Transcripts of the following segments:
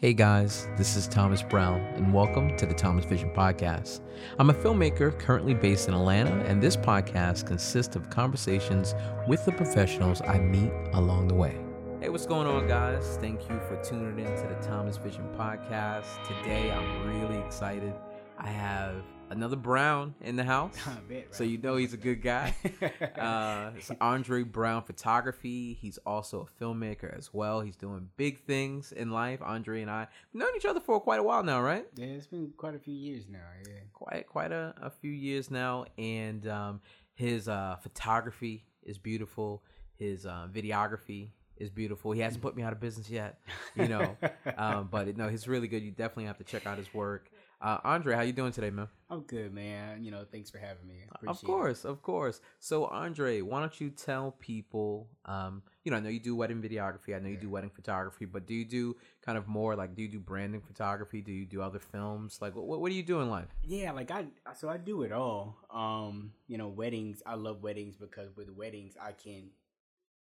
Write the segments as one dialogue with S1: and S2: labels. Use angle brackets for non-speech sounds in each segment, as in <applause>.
S1: Hey guys, this is Thomas Brown, and welcome to the Thomas Vision Podcast. I'm a filmmaker currently based in Atlanta, and this podcast consists of conversations with the professionals I meet along the way. Hey, what's going on, guys? Thank you for tuning in to the Thomas Vision Podcast. Today, I'm really excited. I have another Brown in the house, <laughs>
S2: bet,
S1: so you know he's a good guy. <laughs> uh, it's Andre Brown Photography. He's also a filmmaker as well. He's doing big things in life. Andre and I have known each other for quite a while now, right?
S2: Yeah, it's been quite a few years now. Yeah.
S1: Quite quite a, a few years now, and um, his uh, photography is beautiful. His uh, videography is beautiful. He hasn't put me out of business yet, you know, <laughs> um, but no, he's really good. You definitely have to check out his work. Uh, Andre, how you doing today, man?
S2: I'm good, man. You know, thanks for having me.
S1: of course, of course. So, Andre, why don't you tell people? Um, you know, I know you do wedding videography. I know you do wedding photography, but do you do kind of more like do you do branding photography? Do you do other films? Like, what what do you do in life?
S2: Yeah, like I so I do it all. Um, you know, weddings. I love weddings because with weddings I can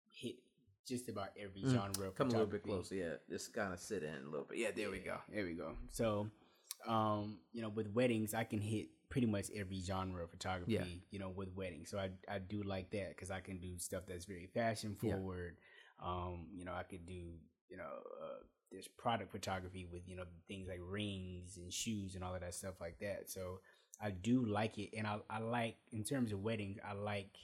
S2: hit just about every
S1: Mm.
S2: genre. Of
S1: Come a little bit closer, yeah. Just kind of sit in a little bit. Yeah, there we go.
S2: There we go. So, um, you know, with weddings, I can hit pretty much every genre of photography.
S1: Yeah.
S2: You know, with weddings, so I I do like that because I can do stuff that's very fashion
S1: Yeah.
S2: forward. Um, you know, I could do you know uh, there's product photography with you know things like rings and shoes and all of that stuff like that. So I do like it, and I I like in terms of weddings, I like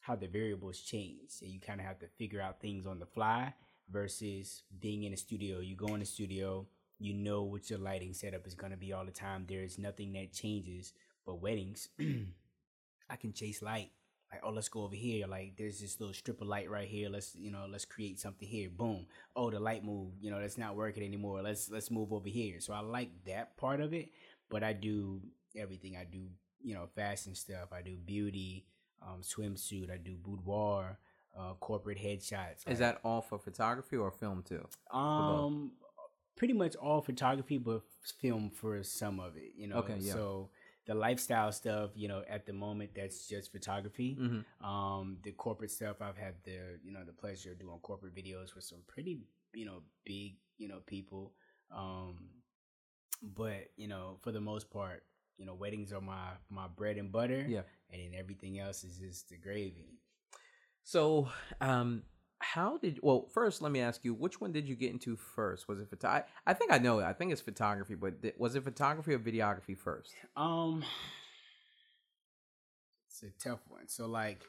S2: how the variables change. So you kind of have to figure out things on the fly versus being in a studio. You go in the studio, you know what your lighting setup is going to be all the time. There is nothing that changes. But weddings, <clears throat> I can chase light. Like, oh, let's go over here. Like, there's this little strip of light right here. Let's, you know, let's create something here. Boom. Oh, the light move. You know, that's not working anymore. Let's let's move over here. So I like that part of it. But I do everything. I do, you know, fashion stuff. I do beauty, um, swimsuit. I do boudoir, uh, corporate headshots.
S1: Is
S2: like-
S1: that all for photography or film too?
S2: um, pretty much all photography, but film for some of it. You know,
S1: Okay, yeah.
S2: so the lifestyle stuff, you know, at the moment that's just photography.
S1: Mm-hmm.
S2: Um, the corporate stuff, I've had the you know the pleasure of doing corporate videos with some pretty you know big you know people. Um, but you know, for the most part, you know, weddings are my my bread and butter.
S1: Yeah.
S2: and then everything else is just the gravy.
S1: So, um, how did? Well, first, let me ask you, which one did you get into first? Was it photo? I, I think I know it. I think it's photography, but th- was it photography or videography first?
S2: Um, it's a tough one. So like,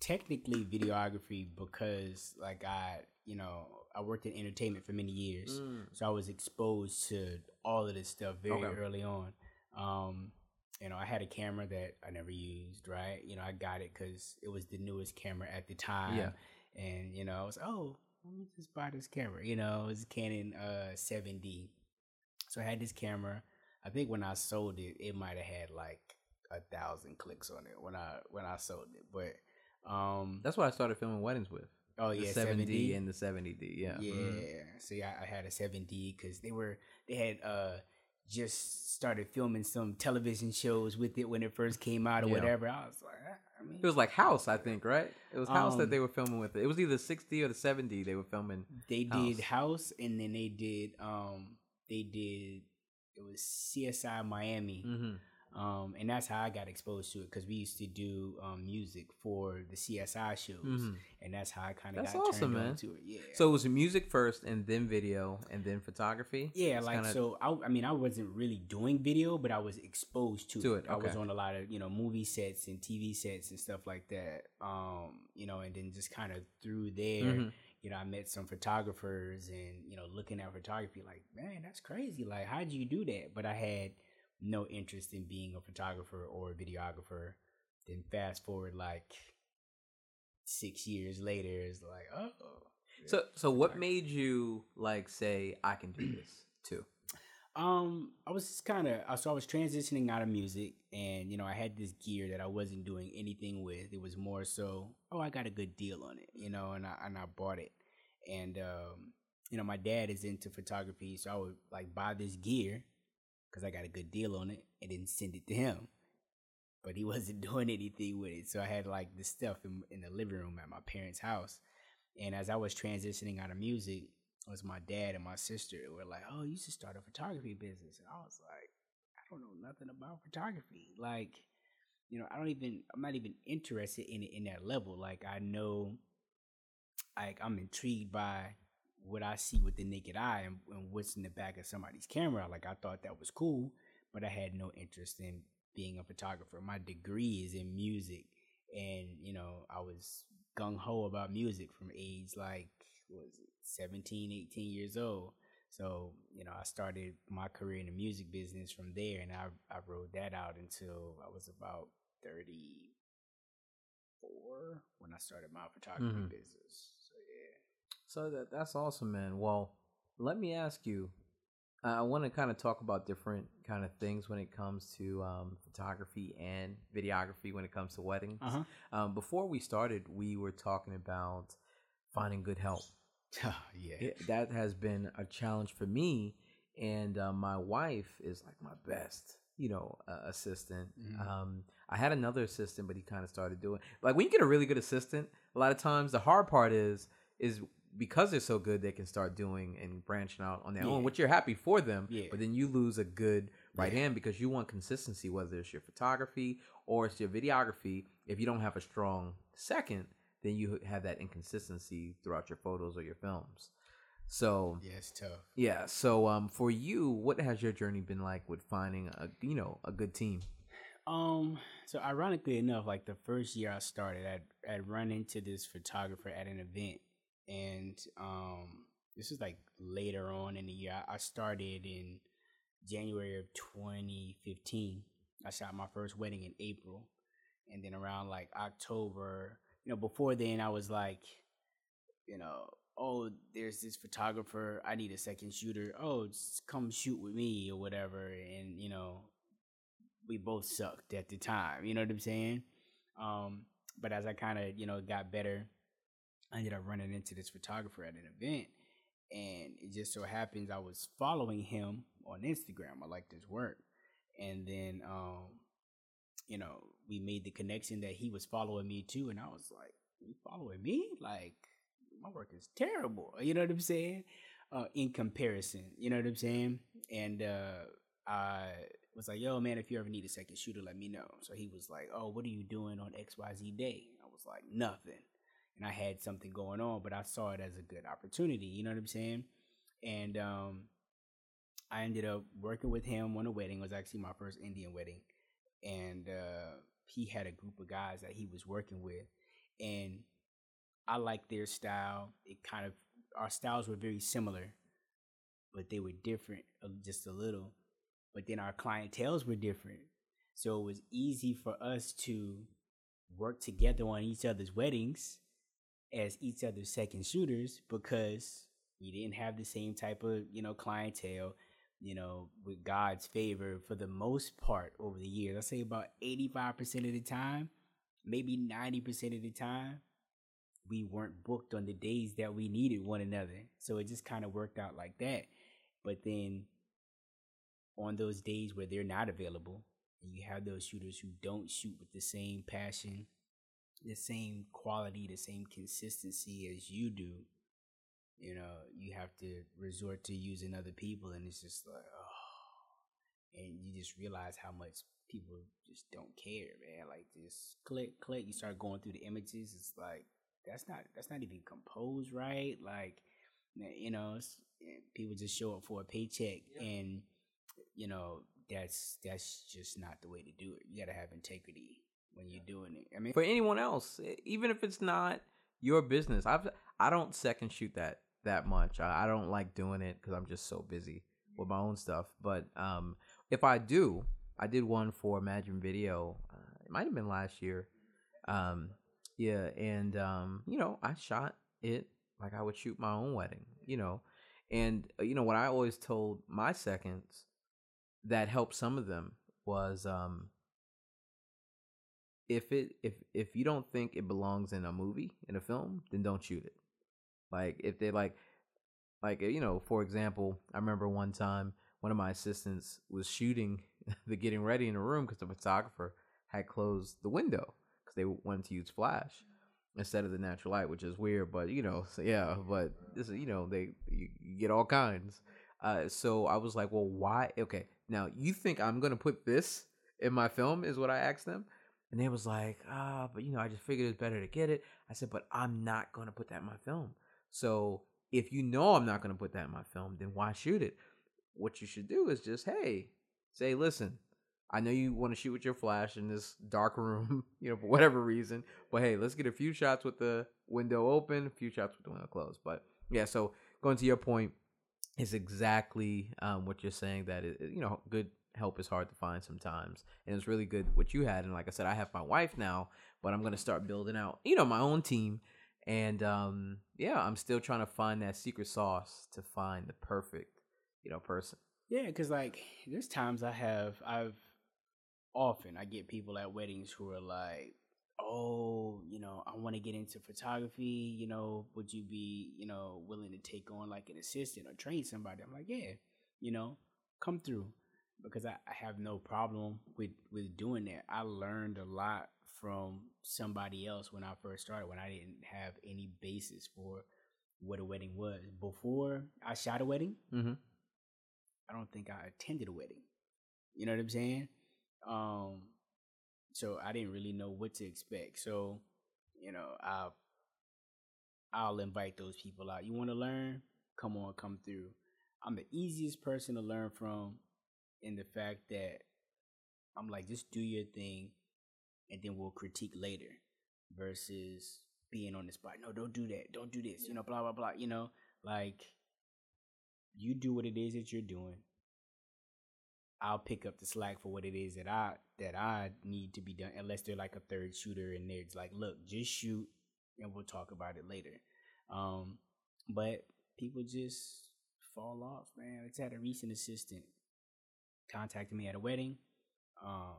S2: technically videography because like I, you know, I worked in entertainment for many years, so I was exposed to all of this stuff very
S1: Okay.
S2: early on. Um, you know, I had a camera that I never used, right? You know, I got it because it was the newest camera at the time.
S1: Yeah.
S2: And, you know, I was, oh, let me just buy this camera. You know, it was a Canon uh 7D. So I had this camera. I think when I sold it, it might have had like a thousand clicks on it when I when I sold it. But um
S1: That's what I started filming weddings with.
S2: oh
S1: the
S2: yeah,
S1: 7D
S2: 7D
S1: and the 70D. Yeah.
S2: yeah.
S1: Mhm.
S2: See, I, I had a 7D because they were they had uh just started filming some television shows with it when it first came out or
S1: Yeah.
S2: whatever. I was like, ah, I mean,
S1: It was like House, I think, right? It was House that
S2: Um,
S1: they were filming with. It was either 60 or the 70 they were filming.
S2: they did
S1: House.
S2: House and then they did um they did it was CSI Miami.
S1: Mm-hmm.
S2: Um, and that's how I got exposed to it because we used to do um, music for the CSI shows,
S1: Mhm.
S2: and that's how I kind of got
S1: awesome,
S2: turned
S1: man.
S2: on to it. Yeah.
S1: So it was music first, and then video, and then photography.
S2: yeah,
S1: It's
S2: like
S1: kinda-
S2: so. I, I mean, I wasn't really doing video, but I was exposed to,
S1: To
S2: it.
S1: it,
S2: I was on a lot of you know movie sets and TV sets and stuff like that. Um, you know, and then just kind of through there,
S1: Mhm.
S2: you know, I met some photographers and, you know, looking at photography, like, man, that's crazy. Like, how'd you do that? But I had no interest in being a photographer or a videographer. Then fast forward like six years later, it's like, oh.
S1: So, so what made you like say I can do this too?
S2: Um, I was just kind of so I was transitioning out of music, and you know I had this gear that I wasn't doing anything with. It was more so, oh, I got a good deal on it, you know, and I and I bought it, and um, you know my dad is into photography, so I would like buy this gear because I got a good deal on it, and then send it to him. But he <laughs> wasn't doing anything with it, so I had like this stuff in in the living room at my parents' house, and as I was transitioning out of music, it was my dad and my sister were like, "Oh, you should start a photography business," and I was like, "I don't know nothing about photography. Like, you know, I don't even. I'm not even interested in it in that level. Like, I know, like, I'm intrigued by." What I see with the naked eye and, and what's in the back of somebody's camera, like I thought that was cool, but I had no interest in being a photographer. My degree is in music, and you know, I was gung ho about music from age like was it 17, 18 years old. So, you know, I started my career in the music business from there and I I rode that out until I was about 34 when I started my photography mm-hmm. business. So,
S1: that that's awesome, man. Well, let me ask you I want to kind of talk about different kind of things when it comes to um, photography and videography when it comes to weddings. Uh-huh. Um, before we started, we were talking about finding good help.
S2: Oh, <laughs> yeah,
S1: it, that has been a challenge for me, and uh, my wife is like my best, you know, uh, assistant. Mm-hmm. Um, I had another assistant, but he kind of started doing like when you get a really good assistant. A lot of times, the hard part is is because they're so good, they can start doing and branching out on their yeah. own, which you're happy for them. Yeah. But then you lose a good right yeah. hand because you want consistency, whether it's your photography or it's your videography. If you don't have a strong second, then you have that inconsistency throughout your photos or your films. So
S2: yeah, it's tough.
S1: Yeah. So um, for you, what has your journey been like with finding a you know a good team?
S2: Um. So ironically enough, like the first year I started, I'd I'd run into this photographer at an event and um, this is like later on in the year. I started in January of 2015. I shot my first wedding in April, and then around like October, you know, before then I was like, you know, oh, there's this photographer. I need a second shooter. Oh, come shoot with me or whatever. And you know, we both sucked at the time. You know what I'm saying? Um, but as I kind of you know got better I ended up running into this photographer at an event, and it just so happens I was following him on Instagram. I liked his work, and then um, you know, we made the connection that he was following me too, and I was like, "You following me? Like, my work is terrible." You know what I'm saying? Uh, in comparison, you know what I'm saying? And uh, I was like, "Yo, man, if you ever need a second shooter, let me know." So he was like, "Oh, what are you doing on X Y Z day?" I was like, "Nothing." And I had something going on, but I saw it as a good opportunity. You know what I'm saying? And um, I ended up working with him on a wedding. It was actually my first Indian wedding, and uh, he had a group of guys that he was working with, and I liked their style. It kind of our styles were very similar, but they were different just a little. But then our clientels were different, so it was easy for us to work together on each other's weddings as each other's second shooters because we didn't have the same type of you know clientele you know with god's favor for the most part over the years. I say about 85% of the time maybe 90% of the time we weren't booked on the days that we needed one another. So it just kind of worked out like that. But then on those days where they're not available and you have those shooters who don't shoot with the same passion the same quality, the same consistency as you do, you know, you have to resort to using other people, and it's just like, oh, and you just realize how much people just don't care, man. Like just click, click. You start going through the images. It's like that's not that's not even composed right. Like you know, people just show up for a paycheck, yeah. and you know that's that's just not the way to do it. You got to have integrity when you're doing it. I mean,
S1: for anyone else, even if it's not your business, I've I don't second shoot that that much. I, I don't like doing it because I'm just so busy with my own stuff. But um, if I do, I did one for Imagine Video. Uh, it might have been last year. Um, yeah, and um, you know, I shot it like I would shoot my own wedding. You know, and uh, you know what I always told my seconds that helped some of them was um if it if if you don't think it belongs in a movie in a film then don't shoot it like if they like like you know for example i remember one time one of my assistants was shooting <laughs> the getting ready in a room because the photographer had closed the window because they wanted to use flash instead of the natural light, which is weird, but you know, so yeah, but this is you know they you, get all kinds. Uh, so I was like, well, why? Okay, now you think I'm gonna put this in my film? Is what I asked them, and they was like, ah, but you know, I just figured it's better to get it. I said, but I'm not gonna put that in my film. So if you know I'm not gonna put that in my film, then why shoot it? What you should do is just, hey, say, listen, I know you want to shoot with your flash in this dark <laughs> room, you know, for whatever reason. But hey, let's get a few shots with the window open, a few shots with the window closed. But yeah, so going to your point, is exactly um, what you're saying. That it, you know, good help is hard to find sometimes, and it's really good what you had. And like I said, I have my wife now, but I'm gonna start building out, you know, my own team. And um, yeah, I'm still trying to find that secret sauce to find the perfect, you know, person.
S2: Yeah, because like there's times I have I've often I get people at weddings who are like, "Oh, you know, I want to get into photography. You know, would you be, you know, willing to take on like an assistant or train somebody?" I'm like, "Yeah, you know, come through," because I, I have no problem with with doing that. I learned a lot from somebody else when I first started when I didn't have any basis for what a wedding was. Before I shot a wedding,
S1: Mm-hmm.
S2: I don't think I attended a wedding. You know what I'm saying? Um, so I didn't really know what to expect. So, you know, I'll I'll invite those people out. You want to learn? Come on, come through. I'm the easiest person to learn from in the fact that I'm like, just do your thing and then we'll critique later versus being on the spot. No, don't do that. Don't do this. You know, blah, blah, blah. You know, like you do what it is that you're doing. I'll pick up the slack for what it is that I that I need to be done, unless they're like a third shooter and they're like, look, just shoot and we'll talk about it later. Um, but people just fall off, man. I just had a recent assistant contacted me at a wedding. Um,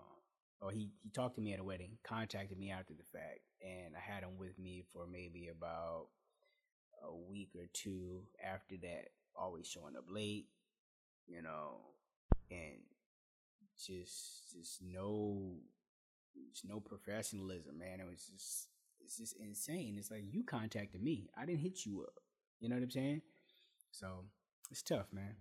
S2: or he, he talked to me at a wedding, contacted me after the fact, and I had him with me for maybe about a week or two after that, always showing up late, you know, and just just no just no professionalism, man. It was just it's just insane. It's like you contacted me. I didn't hit you up. You know what I'm saying? So it's tough, man.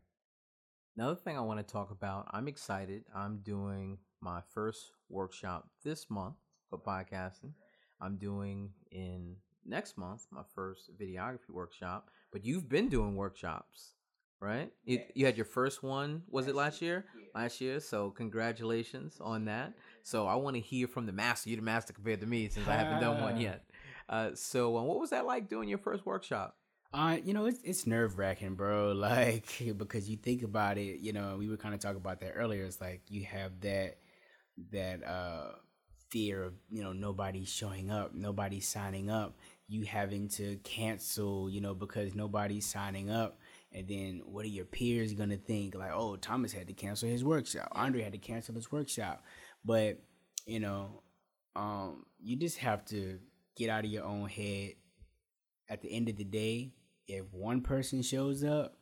S1: Another thing I want to talk about, I'm excited. I'm doing my first workshop this month for podcasting. I'm doing in next month my first videography workshop. But you've been doing workshops, right? You, you had your first one, was it last year? Last year. So congratulations on that. So I want to hear from the master. You're the master compared to me since I haven't done one <laughs> yet. Uh, so uh, what was that like doing your first workshop?
S2: Uh, you know, it's it's nerve wracking, bro. <laughs> Like because you think about it, you know, we were kind of talking about that earlier. It's like you have that that uh fear of you know nobody showing up, nobody signing up, you having to cancel, you know, because nobody's signing up. And then what are your peers gonna think? Like, oh, Thomas had to cancel his workshop. Andre had to cancel his workshop. But you know, um, you just have to get out of your own head. At the end of the day, if one person shows up,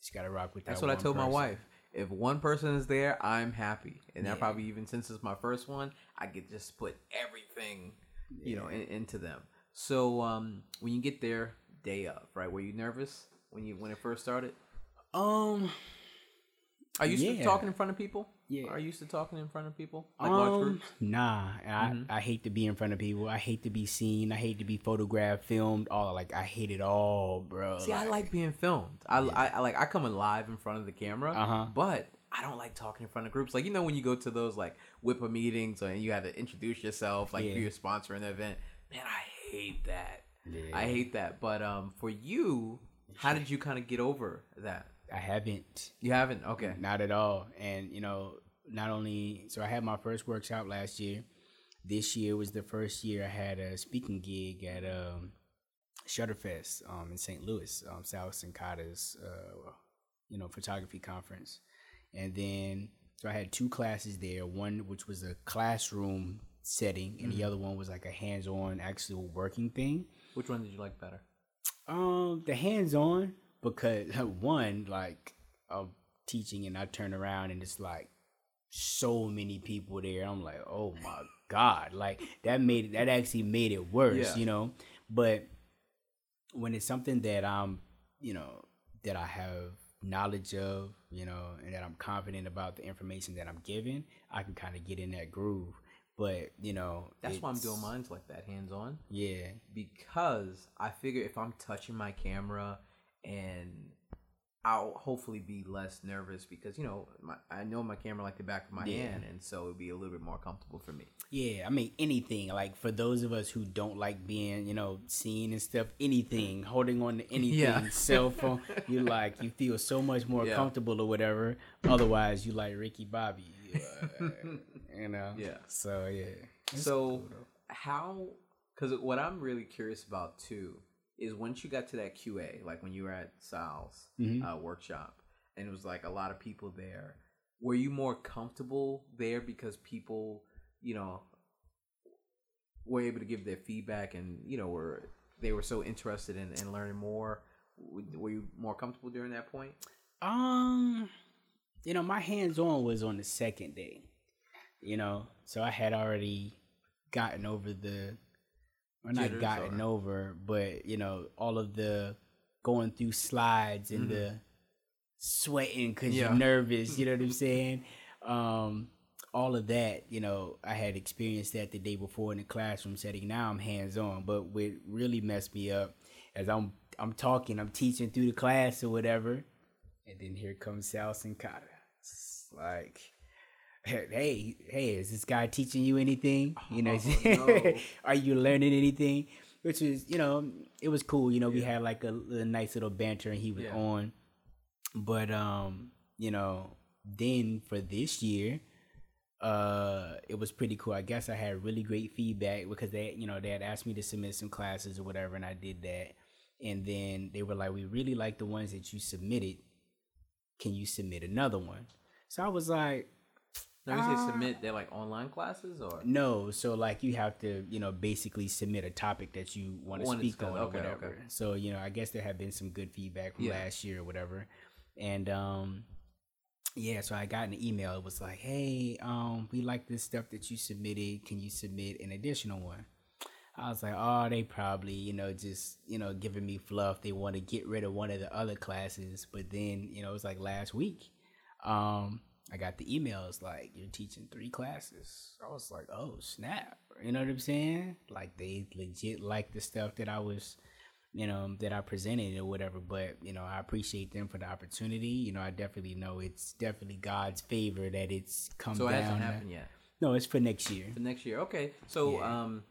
S2: just gotta rock with that.
S1: That's what I told my wife. If one person is there, I'm happy, and
S2: Yeah.
S1: that probably even since it's my first one, I could just put everything, you know, in, into them. So um, when you get there, day of, right? Were you nervous when you when it first started?
S2: Um,
S1: Are you
S2: Yeah.
S1: talking in front of people?
S2: Yeah.
S1: Are you used to talking in front of people like large
S2: um,
S1: groups?
S2: nah. I,
S1: Mhm.
S2: I hate to be in front of people. I hate to be seen. I hate to be photographed, filmed. All like I hate it all, bro.
S1: See, I like being filmed. I,
S2: Yeah.
S1: I, I like I come alive in front of the camera,
S2: Uh-huh.
S1: but I don't like talking in front of groups. Like you know when you go to those like WIPA meetings and you have to introduce yourself, like
S2: Yeah.
S1: you're sponsoring the event. Man, I hate that.
S2: Yeah.
S1: I hate that. But um, for you, how did you kind of get over that?
S2: I haven't.
S1: You haven't. Okay.
S2: Not at all. And you know, not only so I had my first workshop last year. This year was the first year I had a speaking gig at um Shutterfest um in St. Louis, um Sal Cincotta's uh you know, photography conference. And then so I had two classes there, one which was a classroom setting and the other one was like a hands-on actual working thing.
S1: Which one did you like better?
S2: Um, the hands-on because <laughs> one like I'm teaching and I turn around and it's like so many people there. I'm like, oh my god, like that made it that actually made it worse,
S1: Yeah.
S2: you know. But when it's something that I'm, you know, that I have knowledge of, you know, and that I'm confident about the information that I'm giving, I can kind of get in that groove. But you know,
S1: That's why I'm doing mine's like that, hands on.
S2: Yeah,
S1: because I figure if I'm touching my camera and I'll hopefully be less nervous because you know my, I know my camera like the back of my
S2: Yeah.
S1: hand and so it'd be a little bit more comfortable for me.
S2: Yeah, I mean anything. Like for those of us who don't like being, you know, seen and stuff, anything, holding on to <laughs> anything,
S1: Yeah. <laughs>
S2: cell phone, you like you feel so much more
S1: Yeah.
S2: comfortable or whatever. Otherwise, you like Ricky Bobby, uh, <laughs> you know.
S1: Yeah.
S2: So yeah. It's
S1: so
S2: cool,
S1: how? Because what I'm really curious about too is once you got to that QA, like when you were at Sal's
S2: Mhm.
S1: uh, workshop, and it was like a lot of people there. Were you more comfortable there because people, you know, were able to give their feedback and you know were they were so interested in, in learning more? Were you more comfortable during that point?
S2: Um, you know, my hands on was on the second day. You know, so I had already gotten over the, or not gotten
S1: or-
S2: over, but you know, all of the going through slides and the sweating because
S1: Yeah.
S2: you're nervous. You know what I'm <laughs> saying? Um, all of that, you know, I had experienced that the day before in the classroom setting. Now I'm hands on, but what really messed me up as I'm I'm talking, I'm teaching through the class or whatever, and then here comes Sal Cincotta. It's like, hey, hey, is this guy teaching you anything? You know,
S1: Oh, <laughs> no.
S2: are you learning anything? Which was, you know, it was cool. You know, we had like a, a nice little banter, and he was
S1: Yeah.
S2: on. But um, you know, then for this year, uh, it was pretty cool. I guess I had really great feedback because they, you know, they had asked me to submit some classes or whatever, and I did that. And then they were like, "We really like the ones that you submitted. Can you submit another one?" So I was like,
S1: Now you say
S2: Uh,
S1: submit, they're like online classes or
S2: no, so like you have to, you know, basically submit a topic that you want to speak on or
S1: Okay,
S2: whatever.
S1: okay.
S2: So, you know, I guess there have been some good feedback from
S1: Yeah.
S2: last year or whatever. And um yeah, so I got an email. It was like, "Hey, um we like this stuff that you submitted. Can you submit an additional one?" I was like, "Oh, they probably, you know, just, you know, giving me fluff. They want to get rid of one of the other classes." But then, you know, it was like last week. Um I got the emails like you're teaching three classes. I was like, oh snap! You know what I'm saying? Like they legit like the stuff that I was, you know, that I presented or whatever. But you know, I appreciate them for the opportunity. You know, I definitely know it's definitely God's favor that it's come
S1: so it
S2: down.
S1: hasn't happened yet.
S2: No, it's for next year.
S1: For next year. Okay. So
S2: Yeah.
S1: um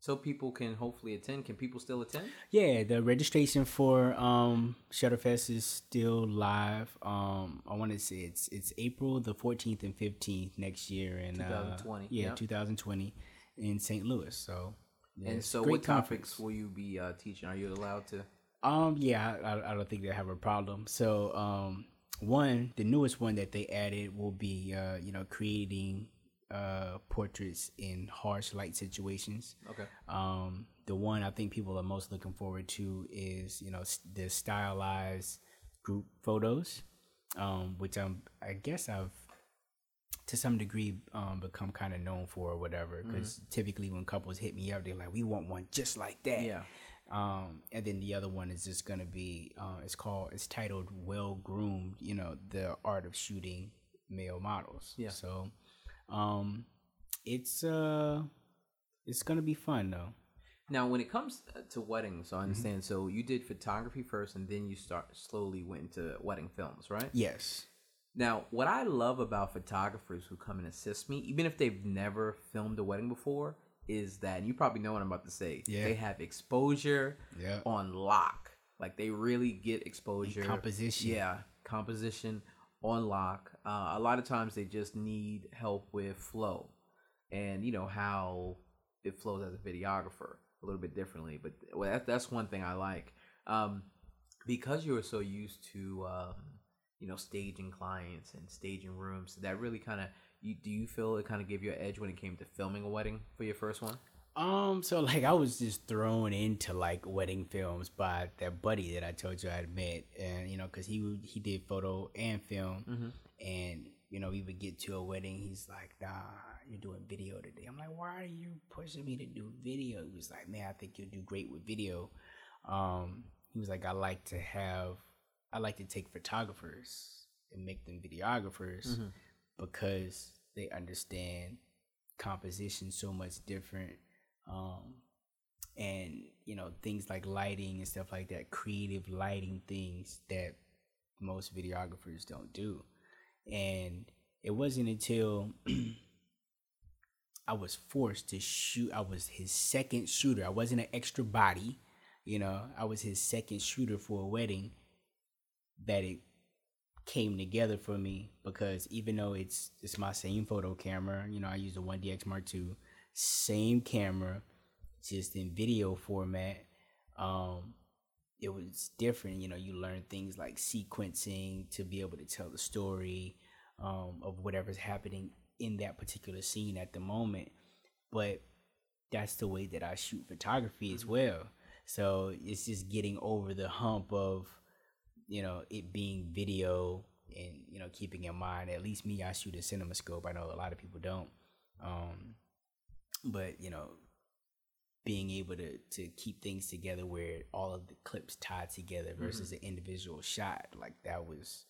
S1: so people can hopefully attend. Can people still attend?
S2: Yeah, the registration for um Shutterfest is still live. Um, I want to say it's it's April the 14th and 15th next year in
S1: 2020,
S2: Uh, yeah,
S1: yeah.
S2: 2020 in St. Louis. So yeah,
S1: and so what topics will you be uh, teaching? Are you allowed to?
S2: Um, yeah, I, I don't think they have a problem. So, um, one, the newest one that they added will be, uh, you know, creating uh portraits in harsh light situations.
S1: Okay.
S2: Um, the one I think people are most looking forward to is, you know, the stylized group photos, um, which I'm, I guess I've to some degree um, become kind of known for or whatever. Because typically when couples hit me up, they're like, "We want one just like that."
S1: Yeah.
S2: Um, and then the other one is just gonna be, uh, it's called, it's titled "Well Groomed." You know, the art of shooting male models.
S1: Yeah.
S2: So, um, it's uh, it's gonna be fun though.
S1: Now, when it comes uh, to weddings,
S2: Mm-hmm.
S1: so I understand. So you did photography first, and then you start slowly went into wedding films, right?
S2: Yes.
S1: Now, what I love about photographers who come and assist me, even if they've never filmed a wedding before, is that and you probably know what I'm about to say.
S2: Yeah.
S1: They have exposure
S2: Yeah.
S1: on lock. Like they really get exposure.
S2: composition.
S1: Yeah, composition on lock. Uh, a lot of times they just need help with flow, and you know how it flows as a videographer a little bit differently. But well, that, that's one thing I like um, because you were so used to um, you know staging clients and staging rooms. That really kind of you do you feel it kind of gave you an edge when it came to filming a wedding for your first one?
S2: Um, so <laughs> like I was just thrown into like wedding films by that buddy that I told you I had met, and you know, cause he he did photo and film,
S1: Mm-hmm.
S2: And you know, we would get to a wedding. He's like, nah, you're doing video today. I'm like, why are you pushing me to do video? He was like, man, I think you'll do great with video. Um, he was like, I like to have, I like to take photographers and make them videographers mm-hmm. because they understand composition so much different. Um, and you know things like lighting and stuff like that, creative lighting things that most videographers don't do. And it wasn't until <clears throat> I was forced to shoot. I was his second shooter. I wasn't an extra body, you know. I was his second shooter for a wedding. That it came together for me because even though it's it's my same photo camera, you know, I use the One DX Mark II, same camera, just in video format. Um, it was different. You know, you learn things like sequencing to be able to tell the story um, of whatever's happening in that particular scene at the moment. But that's the way that I shoot photography as mm-hmm. well. So it's just getting over the hump of, you know, it being video and, you know, keeping in mind, at least me, I shoot a cinema scope. I know a lot of people don't. Um, but, you know, being able to, to keep things together where all of the clips tied together versus mm-hmm. an individual shot, like that was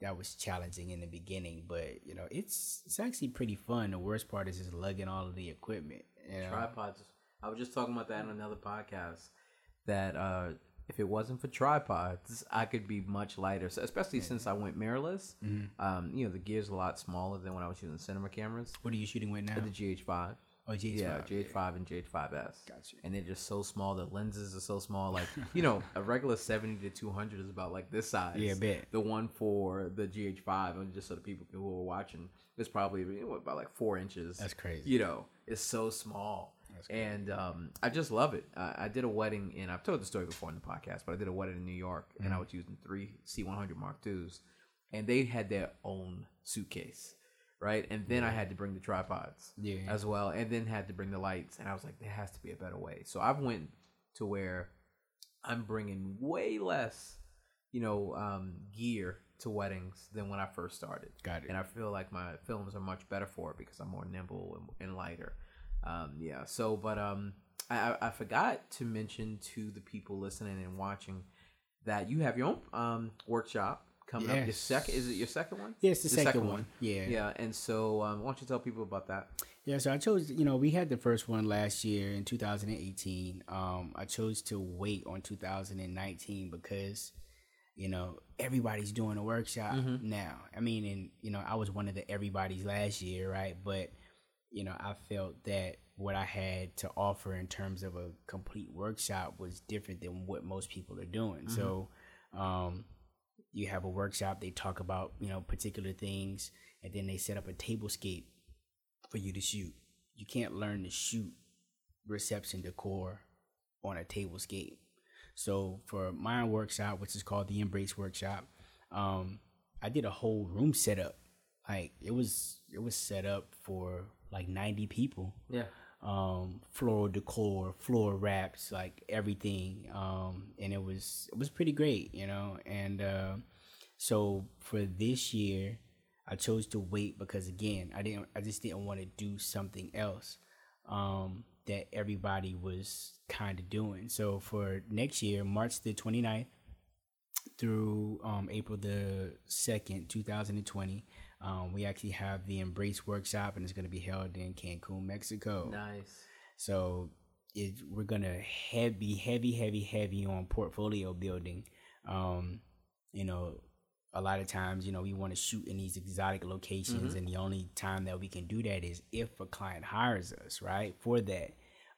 S2: that was challenging in the beginning, but you know, it's it's actually pretty fun. The worst part is just lugging all of the equipment. You know?
S1: Tripods. I was just talking about that in another podcast. That uh, if it wasn't for tripods, I could be much lighter. So especially yeah. since I went mirrorless, mm-hmm. um, you know, the gear's a lot smaller than when I was using cinema cameras.
S2: What are you shooting with now?
S1: The GH5.
S2: Oh, GH5.
S1: Yeah, GH5 and GH5S.
S2: Gotcha.
S1: And they're just so small. The lenses are so small. Like, you know, a regular 70 to 200 is about like this size.
S2: Yeah, bet.
S1: The one for the GH5, and just so the people who are watching, is probably you know, about like four inches.
S2: That's crazy.
S1: You know, it's so small. That's And um, I just love it. I, I, did a wedding, and I've told the story before in the podcast, but I did a wedding in New York, mm-hmm. and I mm. was using three C100 Mark IIs, and they had their own suitcase right? And then I had to bring the tripods,
S2: yeah,
S1: as well, and then had to bring the lights. And I was like, there has to be a better way. So I've went to where I'm bringing way less, you know, um, gear to weddings than when I first started.
S2: Got it.
S1: And I feel like my films are much better for it because I'm more nimble and, and lighter. Um, yeah. So, but um, I, I forgot to mention to the people listening and watching that you have your own um, workshop coming yes. up. Your second is it your second one?
S2: Yes, the, the second, second one. one. Yeah,
S1: yeah. And so, um, why don't you tell people about that?
S2: Yeah, so I chose. You know, we had the first one last year in 2018. Um, I chose to wait on 2019 because, you know, everybody's doing a workshop mm-hmm. now. I mean, and you know, I was one of the everybody's last year, right? But you know, I felt that what I had to offer in terms of a complete workshop was different than what most people are doing. Mm-hmm. So, um, you have a workshop they talk about you know particular things and then they set up a tablescape for you to shoot. You can't learn to shoot reception decor on a tablescape. So for my workshop which is called the embrace workshop um, i did a whole room setup. Like it was it was set up for like 90 people.
S1: Yeah
S2: um, floral decor, floor wraps, like everything. Um, and it was it was pretty great, you know. And uh, so for this year, I chose to wait because again, I didn't I just didn't want to do something else um, that everybody was kind of doing. So for next year, March the 29th through um, April the 2nd, 2020, um, we actually have the Embrace Workshop, and it's going to be held in Cancun, Mexico.
S1: Nice.
S2: So it, we're going to heavy, be heavy, heavy, heavy on portfolio building. Um, you know, a lot of times, you know, we want to shoot in these exotic locations, mm-hmm. and the only time that we can do that is if a client hires us, right, for that.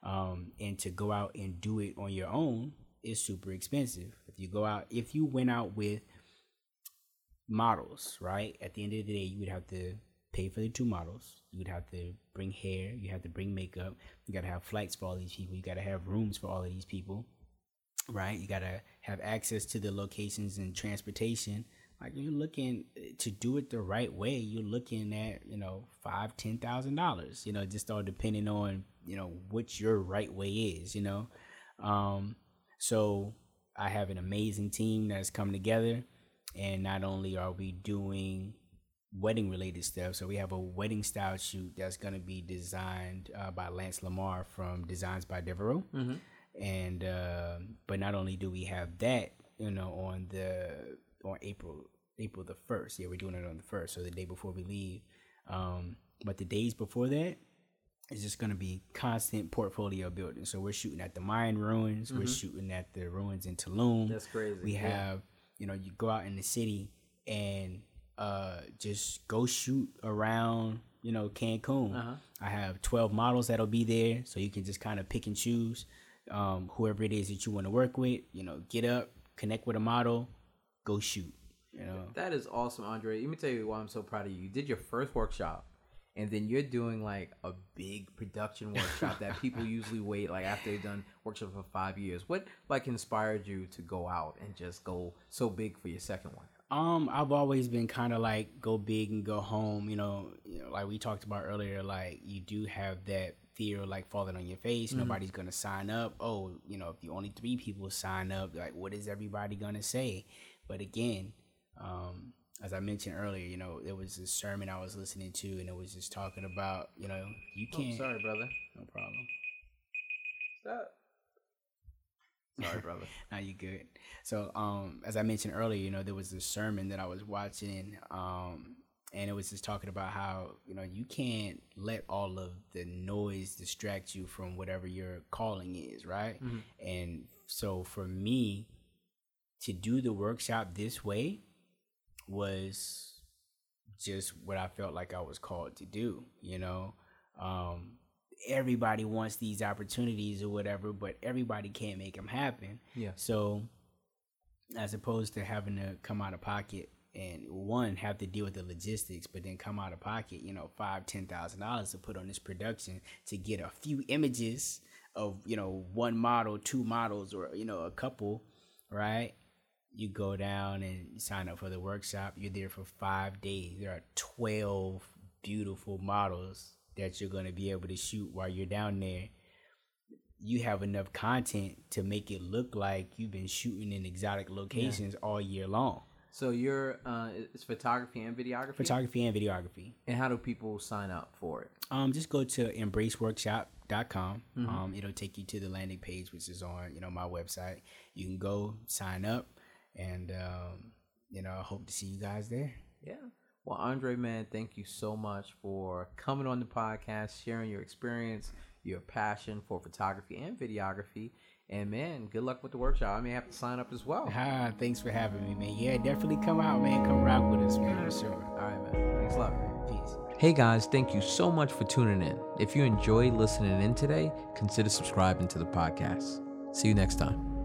S2: Um, and to go out and do it on your own is super expensive. If you go out, if you went out with models, right? At the end of the day, you would have to pay for the two models. You would have to bring hair. You have to bring makeup. You got to have flights for all these people. You got to have rooms for all of these people, right? You got to have access to the locations and transportation. Like you're looking to do it the right way. You're looking at you know five, ten thousand dollars. You know, just all depending on you know what your right way is. You know, um, so I have an amazing team that's come together and not only are we doing wedding related stuff. So we have a wedding style shoot that's going to be designed uh, by Lance Lamar from Designs by Devereaux.
S1: Mm-hmm.
S2: And uh, but not only do we have that, you know, on the on April April the first. Yeah, we're doing it on the first, so the day before we leave. Um, but the days before that, it's just going to be constant portfolio building. So we're shooting at the Mayan ruins. We're shooting at the ruins in Tulum.
S1: Mm-hmm. That's crazy.
S2: We
S1: Yeah.
S2: have, you know, you go out in the city and uh, just go shoot around, you know, Cancun.
S1: Uh-huh.
S2: I have 12 models that'll be there. So you can just kind of pick and choose um, whoever it is that you want to work with. You know, get up, connect with a model, go shoot. You know,
S1: That is awesome, Andre. Let me tell you why I'm so proud of you. You did your first workshop, and then you're doing like a big production workshop that <laughs> people usually wait like after they've done workshop for five years. What like inspired you to go out and just go so big for your second one?
S2: Um, I've always been kind of like go big and go home. You know, you know, like we talked about earlier. Like you do have that fear of like falling on your face. Nobody's gonna sign up. Oh, you know, if the only three people sign up, like what is everybody gonna say? But again, um, as I mentioned earlier, you know, there was a sermon I was listening to, and it was just talking about, you know, you
S1: Oh,
S2: can't.
S1: sorry, brother.
S2: No problem.
S1: Stop. Sorry, brother. <laughs>
S2: Now you good. So, um, as I mentioned earlier, you know, there was this sermon that I was watching, um, and it was just talking about how you know you can't let all of the noise distract you from whatever your calling is, right? And so, for me, to do the workshop this way was just what I felt like I was called to do. You know, um, everybody wants these opportunities or whatever, but everybody can't make them happen.
S1: Yeah.
S2: So, as opposed to having to come out of pocket and one have to deal with the logistics, but then come out of pocket, you know, five, ten thousand dollars to put on this production to get a few images of you know one model, two models, or you know a couple, right? You go down and you sign up for the workshop. You're there for five days. There are twelve beautiful models that you're going to be able to shoot while you're down there you have enough content to make it look like you've been shooting in exotic locations all year long.
S1: So you're uh, it's photography and videography.
S2: Photography and videography.
S1: and how do people sign up for it?
S2: Um, just go to embraceworkshop.com. Um, it'll take you to the landing page, which is on you know my website. You can go sign up, and um, you know I hope to see you guys there.
S1: Yeah. Well, Andre, man, thank you so much for coming on the podcast, sharing your experience, your passion for photography and videography. And man, good luck with the workshop. I may have to sign up as well.
S2: Ah, thanks for having me, man. Yeah, definitely come out, man. Come rock with us, man, for sure.
S1: All right, man. Thanks a lot. man.
S2: Peace.
S1: Hey guys, thank you so much for tuning in. If you enjoyed listening in today, consider subscribing to the podcast. See you next time.